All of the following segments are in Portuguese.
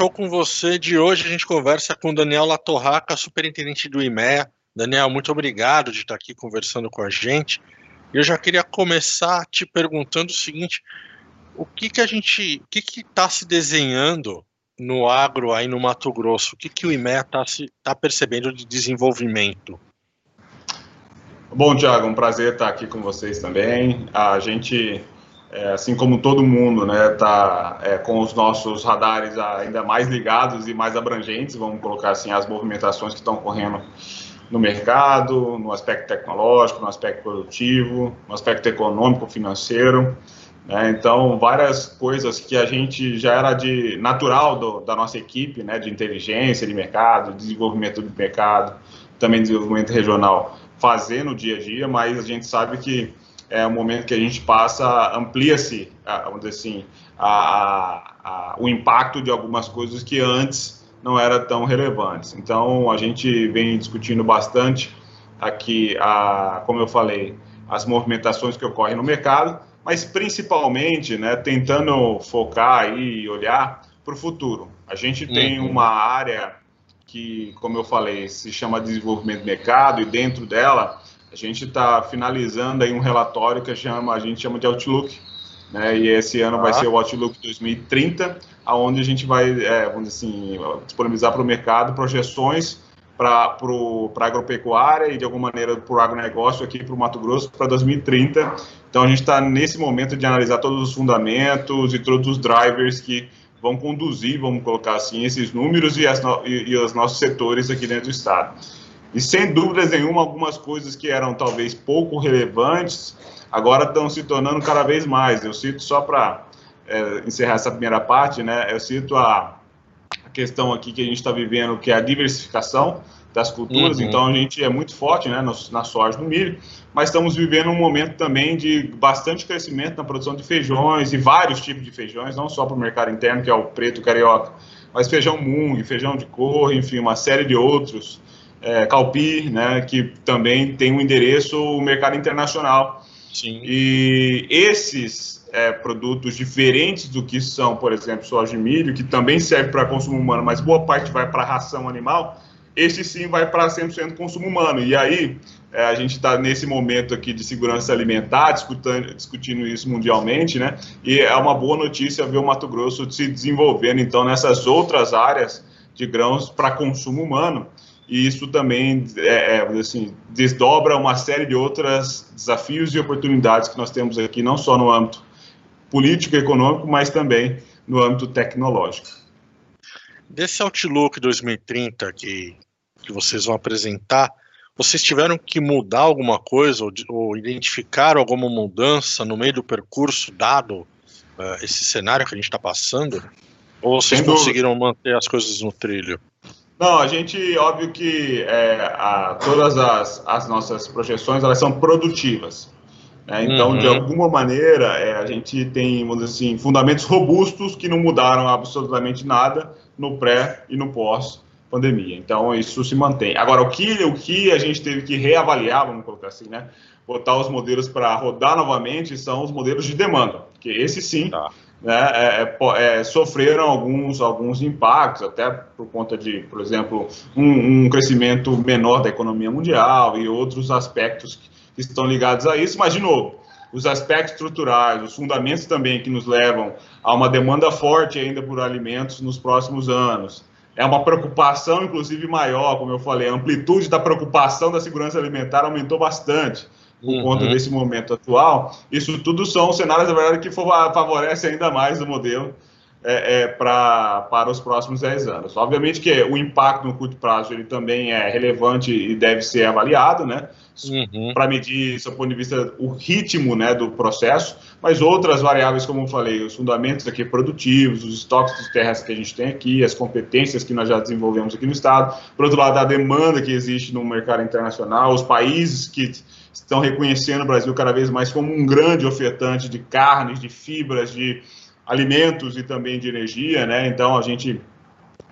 show com você de hoje. A gente conversa com Daniel Latorraca, superintendente do IMEA. Daniel, muito obrigado de estar aqui conversando com a gente. Eu já queria começar te perguntando o seguinte: o que que a gente, o que que está se desenhando no agro aí no Mato Grosso? O que que o IMEA está tá percebendo de desenvolvimento? Bom, Tiago, um prazer estar aqui com vocês também. A gente é, assim como todo mundo, né, tá é, com os nossos radares ainda mais ligados e mais abrangentes, vamos colocar assim, as movimentações que estão ocorrendo no mercado, no aspecto tecnológico, no aspecto produtivo, no aspecto econômico, financeiro. Né, então, várias coisas que a gente já era de natural do, da nossa equipe, né, de inteligência de mercado, desenvolvimento do mercado, também desenvolvimento regional, fazer no dia a dia, mas a gente sabe que é o momento que a gente passa, amplia-se, vamos dizer assim, a, a, a, o impacto de algumas coisas que antes não eram tão relevantes. Então, a gente vem discutindo bastante aqui, a, como eu falei, as movimentações que ocorrem no mercado, mas principalmente, né, tentando focar e olhar para o futuro. A gente tem uhum. uma área que, como eu falei, se chama desenvolvimento de mercado e dentro dela a gente está finalizando aí um relatório que chama, a gente chama de Outlook, né? E esse ano ah. vai ser o Outlook 2030, aonde a gente vai, é, vamos dizer assim, disponibilizar para o mercado projeções para a agropecuária e de alguma maneira para o agronegócio aqui para o Mato Grosso para 2030. Então a gente está nesse momento de analisar todos os fundamentos e todos os drivers que vão conduzir, vamos colocar assim, esses números e, as e, e os nossos setores aqui dentro do estado. E sem dúvidas nenhuma, algumas coisas que eram talvez pouco relevantes, agora estão se tornando cada vez mais. Eu cito só para é, encerrar essa primeira parte, né? Eu cito a, a questão aqui que a gente está vivendo, que é a diversificação das culturas. Uhum. Então a gente é muito forte, né, no, na soja, no milho, mas estamos vivendo um momento também de bastante crescimento na produção de feijões e vários tipos de feijões, não só para o mercado interno, que é o preto carioca, mas feijão mung, feijão de cor, enfim, uma série de outros é, Calpi, né, que também tem um endereço no mercado internacional. Sim. E esses é, produtos diferentes do que são, por exemplo, soja e milho, que também serve para consumo humano, mas boa parte vai para ração animal, esse sim vai para 100% consumo humano. E aí, é, a gente está nesse momento aqui de segurança alimentar, discutindo, discutindo isso mundialmente, né? E é uma boa notícia ver o Mato Grosso se desenvolvendo, então, nessas outras áreas de grãos para consumo humano e isso também é, é, assim, desdobra uma série de outros desafios e oportunidades que nós temos aqui, não só no âmbito político e econômico, mas também no âmbito tecnológico. Desse Outlook 2030 que, que vocês vão apresentar, vocês tiveram que mudar alguma coisa ou, ou identificar alguma mudança no meio do percurso, dado uh, esse cenário que a gente está passando? Ou vocês conseguiram manter as coisas no trilho? Não, a gente, óbvio que é, a, todas as, as, nossas projeções, elas são produtivas. Né? Então, uhum. de alguma maneira, é, a gente tem, vamos dizer assim, fundamentos robustos que não mudaram absolutamente nada no pré e no pós pandemia. Então, isso se mantém. Agora, o que, o que a gente teve que reavaliar, vamos colocar assim, né? Botar os modelos para rodar novamente são os modelos de demanda, porque esse sim tá né, é, é, é, sofreram alguns, alguns impactos, até por conta de, por exemplo, um, um, crescimento menor da economia mundial e outros aspectos que, que estão ligados a isso, mas, de novo, os aspectos estruturais, os fundamentos também que nos levam a uma demanda forte ainda por alimentos nos próximos anos. É uma preocupação, inclusive, maior, como eu falei, a amplitude da preocupação da segurança alimentar aumentou bastante por uhum. conta desse momento atual. Isso tudo são cenários, na verdade, que favorecem ainda mais o modelo é, é, pra, para os próximos 10 anos. Obviamente que o impacto no curto prazo ele também é relevante e deve ser avaliado, né? Uhum. Para medir, do ponto de vista, o ritmo né, do processo, mas outras variáveis, como eu falei, os fundamentos aqui produtivos, os estoques de terras que a gente tem aqui, as competências que nós já desenvolvemos aqui no Estado, por outro lado, a demanda que existe no mercado internacional, os países que estão reconhecendo o Brasil cada vez mais como um grande ofertante de carnes, de fibras, de alimentos e também de energia, né? Então a gente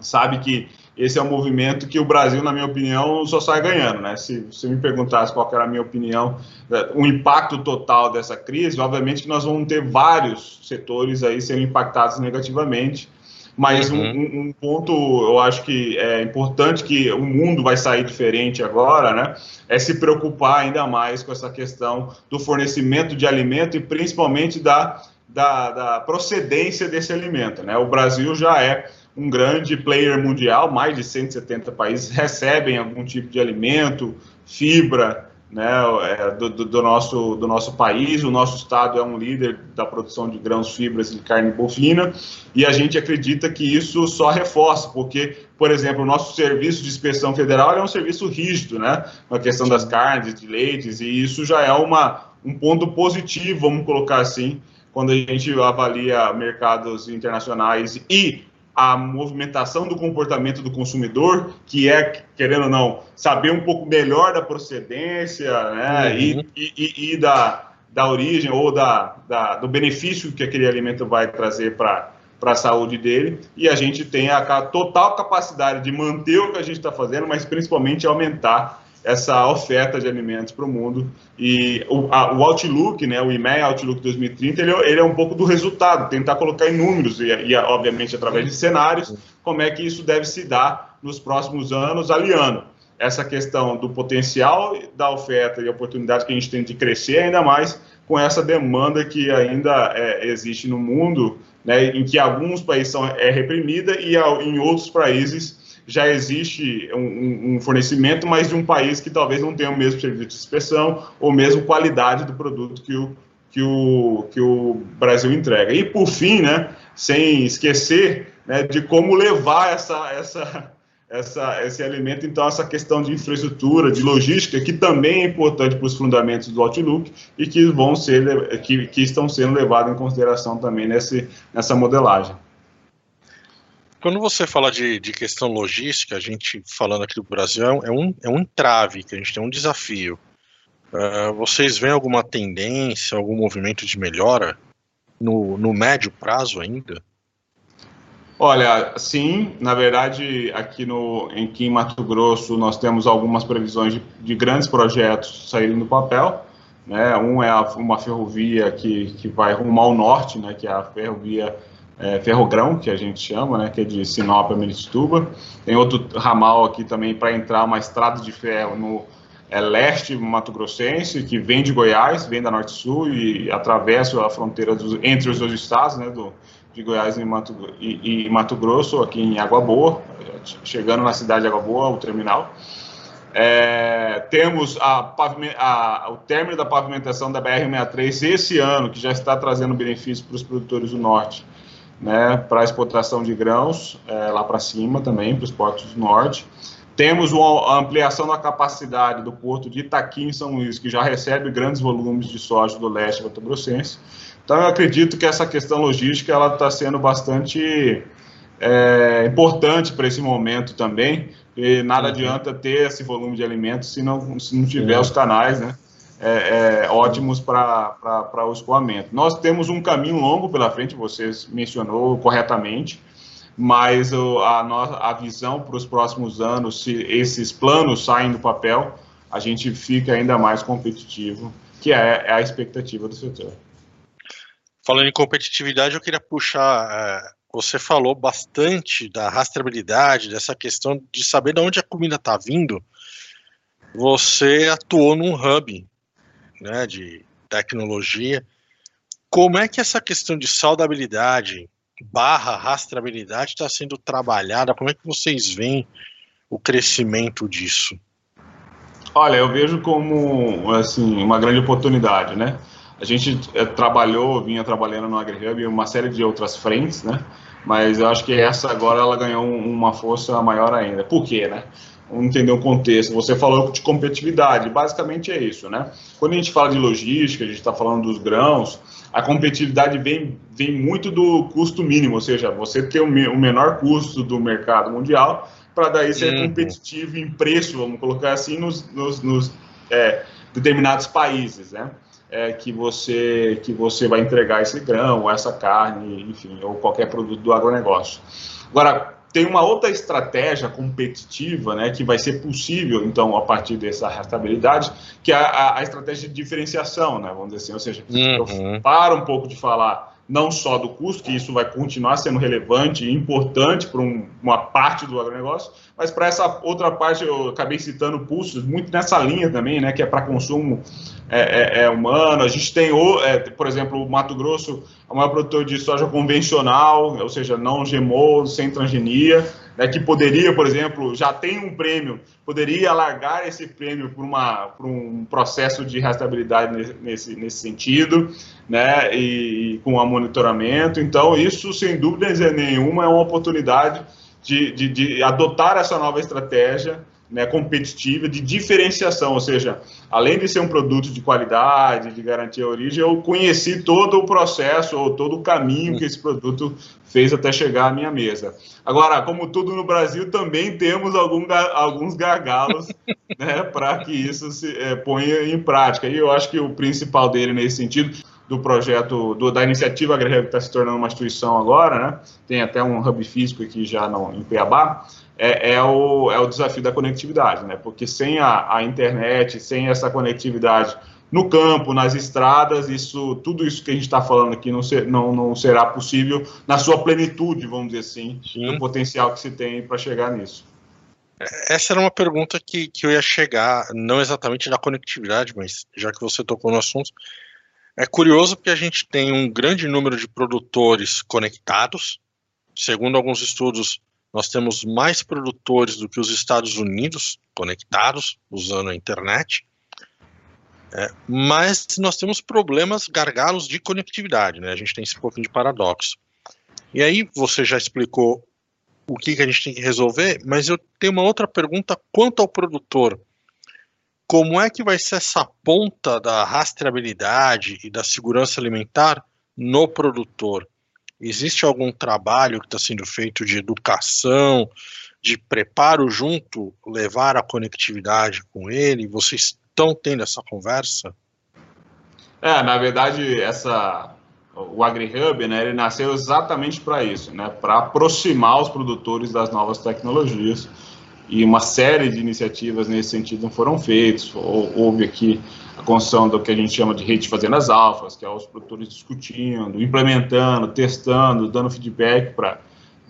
sabe que esse é um movimento que o Brasil, na minha opinião, só sai ganhando, né? Se você me perguntasse qual era a minha opinião, né, o impacto total dessa crise, obviamente que nós vamos ter vários setores aí sendo impactados negativamente, Mas uhum. um, um, ponto, eu acho que é importante que o mundo vai sair diferente agora, né? É se preocupar ainda mais com essa questão do fornecimento de alimento e principalmente da, da, da procedência desse alimento, né? O Brasil já é um grande player mundial, mais de 170 países recebem algum tipo de alimento, fibra, né, é, do, do, nosso, do nosso país. O nosso estado é um líder da produção de grãos, fibras e carne bovina, e a gente acredita que isso só reforça, porque, por exemplo, o nosso serviço de inspeção federal é um serviço rígido, né, na questão das carnes, de leites, e isso já é uma, um ponto positivo, vamos colocar assim, quando a gente avalia mercados internacionais e a movimentação do comportamento do consumidor, que é, querendo ou não, saber um pouco melhor da procedência né, uhum. e, e, e, da, da origem ou da, da, do benefício que aquele alimento vai trazer para a saúde dele. E a gente tem a, a total capacidade de manter o que a gente está fazendo, mas principalmente aumentar essa oferta de alimentos para o mundo. E o, a, o, Outlook, né, o IMEA Outlook 2030, ele, é, ele, é um pouco do resultado, tentar colocar em números e, e, obviamente, através de cenários, como é que isso deve se dar nos próximos anos, aliando essa questão do potencial da oferta e oportunidade que a gente tem de crescer ainda mais com essa demanda que ainda é, existe no mundo, né, em que alguns países são é reprimida e em outros países já existe um, um, fornecimento, mas de um país que talvez não tenha o mesmo serviço de inspeção ou mesmo qualidade do produto que o, que o, que o Brasil entrega. E, por fim, né, sem esquecer né, de como levar essa, essa, essa, esse alimento, então, essa questão de infraestrutura, de logística, que também é importante para os fundamentos do Outlook e que, vão ser, que, que estão sendo levados em consideração também nesse, nessa modelagem. Quando você fala de, de questão logística, a gente falando aqui do Brasil, é um, é um entrave, que a gente tem um desafio. Uh, vocês veem alguma tendência, algum movimento de melhora no, no médio prazo ainda? Olha, sim, na verdade, aqui, no, aqui em Mato Grosso nós temos algumas previsões de, de grandes projetos saindo no papel. Né? Um é a, uma ferrovia que, que vai rumo ao norte, né? que é a ferrovia é, ferrogrão, que a gente chama, né, que é de Sinop a Mirituba. Tem outro ramal aqui também para entrar uma estrada de ferro no é, leste Mato Grossense, que vem de Goiás, vem da Norte Sul e atravessa a fronteira dos, entre os dois estados, né, do, de Goiás e Mato, e, e Mato Grosso, aqui em Água Boa, chegando na cidade de Água Boa, o terminal. É, temos a, a, o término da pavimentação da BR-63 esse ano, que já está trazendo benefício para os produtores do Norte né, para exportação de grãos é, lá para cima também, para os portos do norte. Temos uma ampliação da capacidade do porto de Itaqui, em São Luís, que já recebe grandes volumes de soja do leste mato-grossense. Então, eu acredito que essa questão logística ela está sendo bastante é, importante para esse momento também, e nada uhum. adianta ter esse volume de alimentos se não, se não tiver é. os canais, né? É, é, ótimos para o escoamento. Nós temos um caminho longo pela frente, você mencionou corretamente, mas a, a visão para os próximos anos, se esses planos saem do papel, a gente fica ainda mais competitivo, que é, é a expectativa do setor. Falando em competitividade, eu queria puxar. É, você falou bastante da rastreabilidade, dessa questão de saber de onde a comida está vindo. Você atuou num hub né, de tecnologia. Como é que essa questão de saudabilidade barra rastreabilidade está sendo trabalhada? Como é que vocês veem o crescimento disso? Olha, eu vejo como assim uma grande oportunidade, né? A gente é, trabalhou, vinha trabalhando no AgriHub em uma série de outras frentes, né? Mas eu acho que essa agora ela ganhou uma força maior ainda. Por quê, né? Vamos entender o contexto. Você falou de competitividade, basicamente é isso, né? Quando a gente fala de logística, a gente está falando dos grãos, a competitividade vem, vem muito do custo mínimo, ou seja, você ter o, menor custo do mercado mundial para daí ser uhum. competitivo em preço, vamos colocar assim, nos, nos, nos é, determinados países, né? É, que você que você vai entregar esse grão, essa carne, enfim, ou qualquer produto do agronegócio. Agora, tem uma outra estratégia competitiva, né, que vai ser possível, então, a partir dessa rastreabilidade, que é a, a, estratégia de diferenciação, né, vamos dizer assim, ou seja, uhum. eu paro um pouco de falar não só do custo, que isso vai continuar sendo relevante e importante para um, uma parte do agronegócio, mas para essa outra parte, eu acabei citando pulsos, muito nessa linha também, né, que é para consumo é, é, é, humano. A gente tem, o, é, por exemplo, o Mato Grosso é o maior produtor de soja convencional, ou seja, não GMO, sem transgenia, né, que poderia, por exemplo, já tem um prêmio, poderia alargar esse prêmio para um processo de rastreabilidade nesse, nesse sentido, né, e, com a monitoramento. Então, isso, sem dúvida nenhuma, é uma oportunidade de, de, de adotar essa nova estratégia né, competitiva de diferenciação, ou seja, além de ser um produto de qualidade, de garantir a origem, eu conheci todo o processo ou todo o caminho que esse produto fez até chegar à minha mesa. Agora, como tudo no Brasil, também temos algum, alguns gargalos né, para que isso se é, ponha em prática. E eu acho que o principal dele nesse sentido do projeto, do, da iniciativa AgriHub, que está se tornando uma instituição agora, né? tem até um hub físico aqui já no, em Cuiabá, é, é, o, é o desafio da conectividade, né? porque sem a, a internet, sem essa conectividade no campo, nas estradas, isso, tudo isso que a gente está falando aqui não, ser, não, não será possível na sua plenitude, vamos dizer assim, Sim. do potencial que se tem para chegar nisso. Essa era uma pergunta que, que eu ia chegar, não exatamente da conectividade, mas já que você tocou no assunto, é curioso porque a gente tem um grande número de produtores conectados. Segundo alguns estudos, nós temos mais produtores do que os Estados Unidos conectados, usando a internet. É, mas nós temos problemas gargalos de conectividade, né? A gente tem esse pouquinho de paradoxo. E aí você já explicou o que, que a gente tem que resolver, mas eu tenho uma outra pergunta quanto ao produtor como é que vai ser essa ponta da rastreabilidade e da segurança alimentar no produtor? Existe algum trabalho que está sendo feito de educação, de preparo junto, levar a conectividade com ele? Vocês estão tendo essa conversa? É, na verdade, essa o AgriHub, né, ele nasceu exatamente para isso, né, para aproximar os produtores das novas tecnologias e uma série de iniciativas nesse sentido foram feitas. Houve aqui a construção do que a gente chama de rede de fazendas alfas, que é os produtores discutindo, implementando, testando, dando feedback para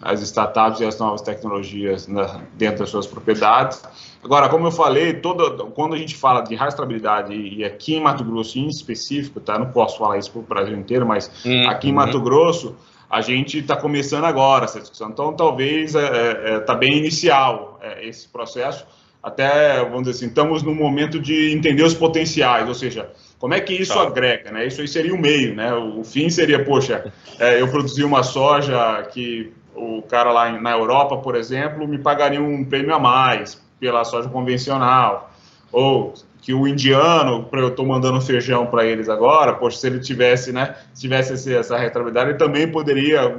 as startups e as novas tecnologias na, dentro das suas propriedades. Agora, como eu falei, toda, quando a gente fala de rastreabilidade, e aqui em Mato Grosso em específico, tá? não posso falar isso para o Brasil inteiro, mas uhum. aqui em Mato Grosso, a gente está começando agora essa discussão. Então, talvez está é, é, tá bem inicial é, esse processo. Até, vamos dizer assim, estamos no momento de entender os potenciais, ou seja, como é que isso tá. agrega, né? Isso aí seria o meio, né? O fim seria, poxa, é, eu produzi uma soja que o cara lá na Europa, por exemplo, me pagaria um prêmio a mais pela soja convencional. Ou que o indiano, eu estou mandando feijão para eles agora, poxa, se ele tivesse, né, se tivesse esse, essa rentabilidade, ele também poderia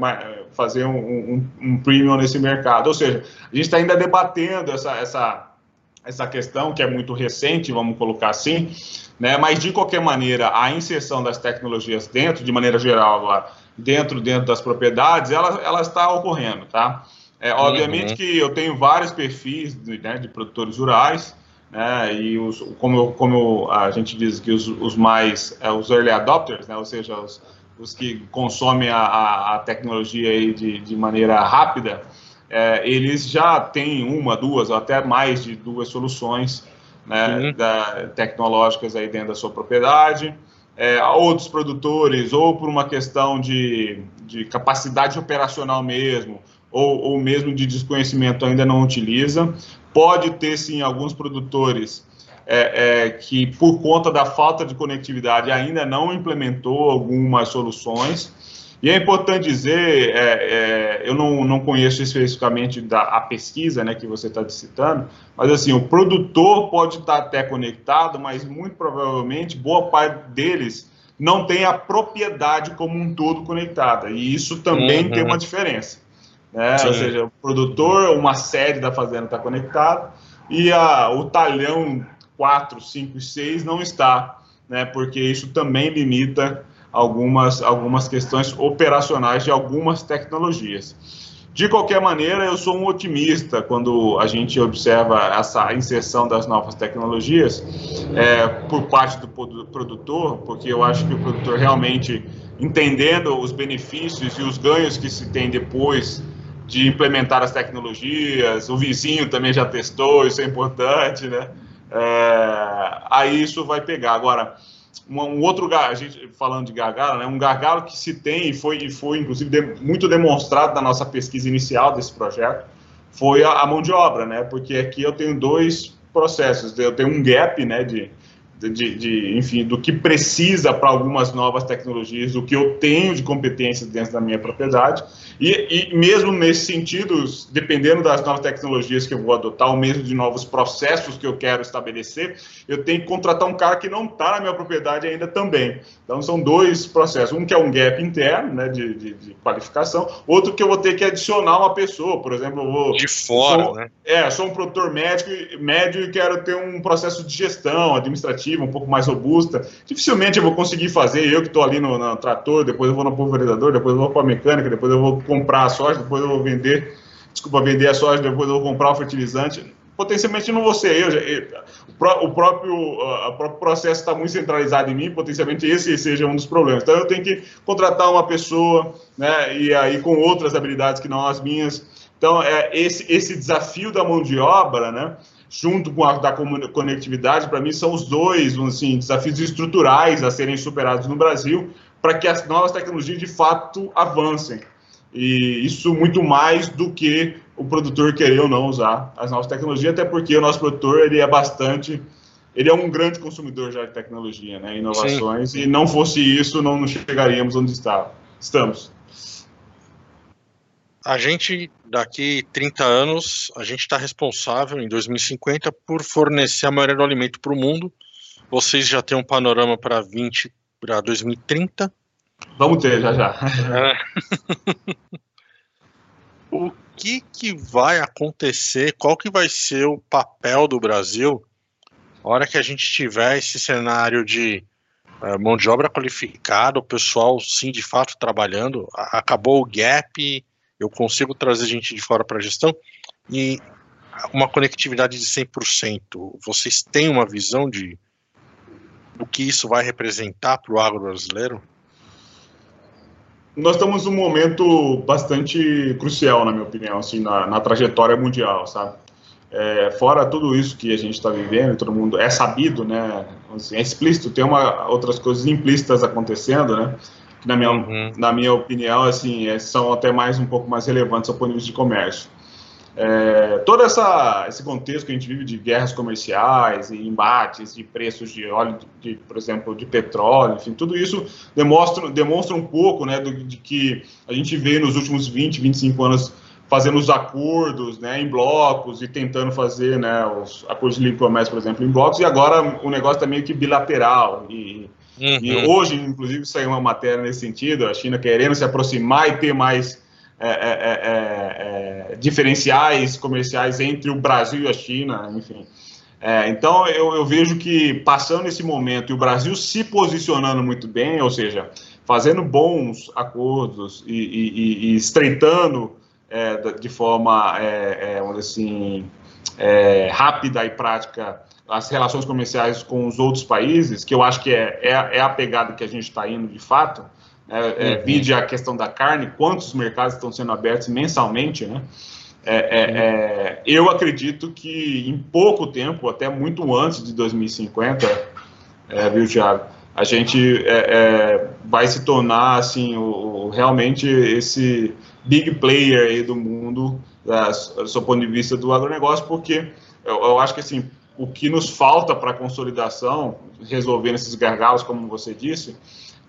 fazer um, um, um premium nesse mercado. Ou seja, a gente está ainda debatendo essa, essa, essa questão, que é muito recente, vamos colocar assim, né, mas de qualquer maneira, a inserção das tecnologias dentro, de maneira geral agora, dentro, dentro das propriedades, ela, ela está ocorrendo, tá? É, obviamente uhum. que eu tenho vários perfis de, né, de produtores rurais, né, e os, como, como a gente diz que os, os mais, é, os early adopters, né, ou seja, os, os que consomem a, a tecnologia aí de, de maneira rápida, é, eles já têm uma, duas, ou até mais de duas soluções né, uhum. da, tecnológicas aí dentro da sua propriedade. É, outros produtores, ou por uma questão de, de capacidade operacional mesmo, ou, ou mesmo de desconhecimento ainda não utiliza. Pode ter, sim, alguns produtores é, é, que, por conta da falta de conectividade, ainda não implementou algumas soluções. E é importante dizer, é, é, eu não, não conheço especificamente da, a pesquisa né, que você está citando, mas assim, o produtor pode estar até conectado, mas muito provavelmente boa parte deles não tem a propriedade como um todo conectada, e isso também uhum. tem uma diferença. Né? Ou seja, o produtor, uma sede da fazenda está conectado e a, o talhão 4, 5 e 6 não está, né? porque isso também limita algumas, algumas questões operacionais de algumas tecnologias. De qualquer maneira, eu sou um otimista quando a gente observa essa inserção das novas tecnologias é, por parte do produtor, porque eu acho que o produtor realmente entendendo os benefícios e os ganhos que se tem depois de implementar as tecnologias, o vizinho também já testou, isso é importante, né? É, aí isso vai pegar. Agora, um, um outro a gente falando de gargalo, né, um gargalo que se tem e foi, foi inclusive de, muito demonstrado na nossa pesquisa inicial desse projeto foi a, a, mão de obra, né? Porque aqui eu tenho dois processos, eu tenho um gap, né, de, de, de enfim, do que precisa para algumas novas tecnologias, do que eu tenho de competências dentro da minha propriedade e, e, mesmo nesse sentido, dependendo das novas tecnologias que eu vou adotar, ou mesmo de novos processos que eu quero estabelecer, eu tenho que contratar um cara que não está na minha propriedade ainda também. Então, são dois processos. Um que é um gap interno, né, de, de, de qualificação, outro que eu vou ter que adicionar uma pessoa. Por exemplo, eu vou. De fora, sou, né? É, sou um produtor médico, médio e quero ter um processo de gestão administrativa um pouco mais robusta. Dificilmente eu vou conseguir fazer, eu que estou ali no, no, trator, depois eu vou no pulverizador, depois eu vou para a mecânica, depois eu vou comprar a soja, depois eu vou vender, desculpa, vender a soja, depois eu vou comprar o fertilizante. Potencialmente não vou ser eu, eu o próprio, o próprio processo está muito centralizado em mim, potencialmente esse seja um dos problemas. Então eu tenho que contratar uma pessoa, né, e aí com outras habilidades que não as minhas. Então é esse, esse desafio da mão de obra, né, junto com a da conectividade, para mim são os dois assim, desafios estruturais a serem superados no Brasil para que as novas tecnologias de fato avancem. E isso muito mais do que o produtor querer ou não usar as novas tecnologias, até porque o nosso produtor ele é bastante, ele é um grande consumidor já de tecnologia, né, inovações, Sim. e não fosse isso, não chegaríamos onde está, estamos. A gente, daqui 30 anos, a gente está responsável, em 2050, por fornecer a maioria do alimento para o mundo. Vocês já têm um panorama para 20 para 2030, Vamos ter, já já. É. o que, que vai acontecer? Qual que vai ser o papel do Brasil na hora que a gente tiver esse cenário de uh, mão de obra qualificada, o pessoal sim de fato trabalhando, acabou o gap, eu consigo trazer gente de fora para a gestão e uma conectividade de 100%. Vocês têm uma visão de o que isso vai representar para o agro brasileiro? nós estamos num momento bastante crucial, na minha opinião, assim, na, na trajetória mundial, sabe? É, fora tudo isso que a gente está vivendo, todo mundo é sabido, né? Assim, é explícito, tem uma, outras coisas implícitas acontecendo, né? Que na minha, uhum. na minha opinião, assim, é, são até mais um pouco mais relevantes ao ponto de vista de comércio. É, todo essa, esse contexto que a gente vive de guerras comerciais e embates de preços de óleo, de, por exemplo, de petróleo, enfim, tudo isso demonstra, demonstra um pouco né, do, de que a gente vê nos últimos 20, 25 anos fazendo os acordos né, em blocos e tentando fazer né, os acordos de livre comércio, por exemplo, em blocos, e agora o negócio está meio que bilateral. E, uhum. e hoje, inclusive, saiu uma matéria nesse sentido, a China querendo se aproximar e ter mais é é, é, é, é, diferenciais comerciais entre o Brasil e a China, enfim. então, eu, eu, vejo que passando esse momento e o Brasil se posicionando muito bem, ou seja, fazendo bons acordos e, e, e estreitando de forma, assim, rápida e prática as relações comerciais com os outros países, que eu acho que é, é, é a pegada que a gente está indo de fato, é, é, uhum. vide a questão da carne, quantos mercados estão sendo abertos mensalmente, né? É, é, é, eu acredito que em pouco tempo, até muito antes de 2050, é, viu, Thiago, a gente vai se tornar assim o, o, realmente esse big player aí do mundo, do seu ponto de vista do agronegócio, porque eu, eu acho que assim o que nos falta para a consolidação, resolvendo esses gargalos, como você disse,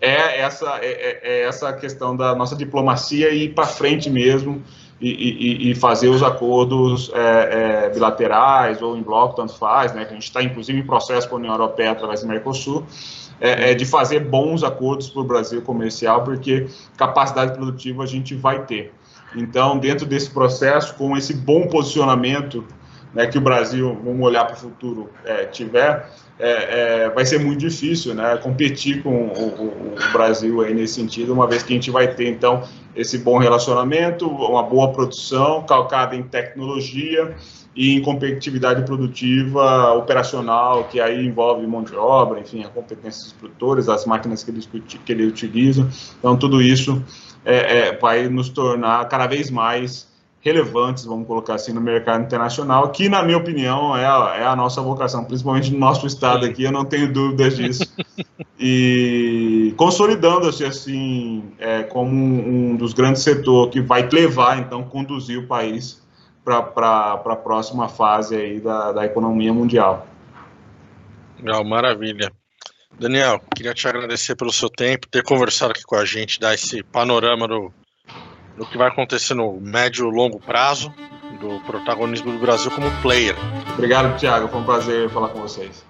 é essa, é, é, é essa questão da nossa diplomacia e ir para frente mesmo e, e, e, fazer os acordos é, é, bilaterais ou em bloco, tanto faz, né, a gente está inclusive em processo com a União Europeia através do Mercosul, é, é de fazer bons acordos para o Brasil comercial, porque capacidade produtiva a gente vai ter. Então, dentro desse processo, com esse bom posicionamento né, que o Brasil, vamos olhar para o futuro, é, tiver, é, é, vai ser muito difícil né, competir com o, o, o, Brasil aí nesse sentido, uma vez que a gente vai ter, então, esse bom relacionamento, uma boa produção calcada em tecnologia e em competitividade produtiva operacional, que aí envolve mão de obra, enfim, a competência dos produtores, as máquinas que eles, que eles utilizam. Então, tudo isso é, é, vai nos tornar cada vez mais relevantes, vamos colocar assim, no mercado internacional, que, na minha opinião, é a, é a nossa vocação, principalmente no nosso estado aqui, eu não tenho dúvidas disso. e consolidando-se, assim, é, como um, um dos grandes setores que vai levar, então, conduzir o país para a próxima fase aí da, da economia mundial. Legal, maravilha. Daniel, queria te agradecer pelo seu tempo, ter conversado aqui com a gente, dar esse panorama do, do que vai acontecer no médio e longo prazo, do protagonismo do Brasil como player. Obrigado, Thiago. Foi um prazer falar com vocês.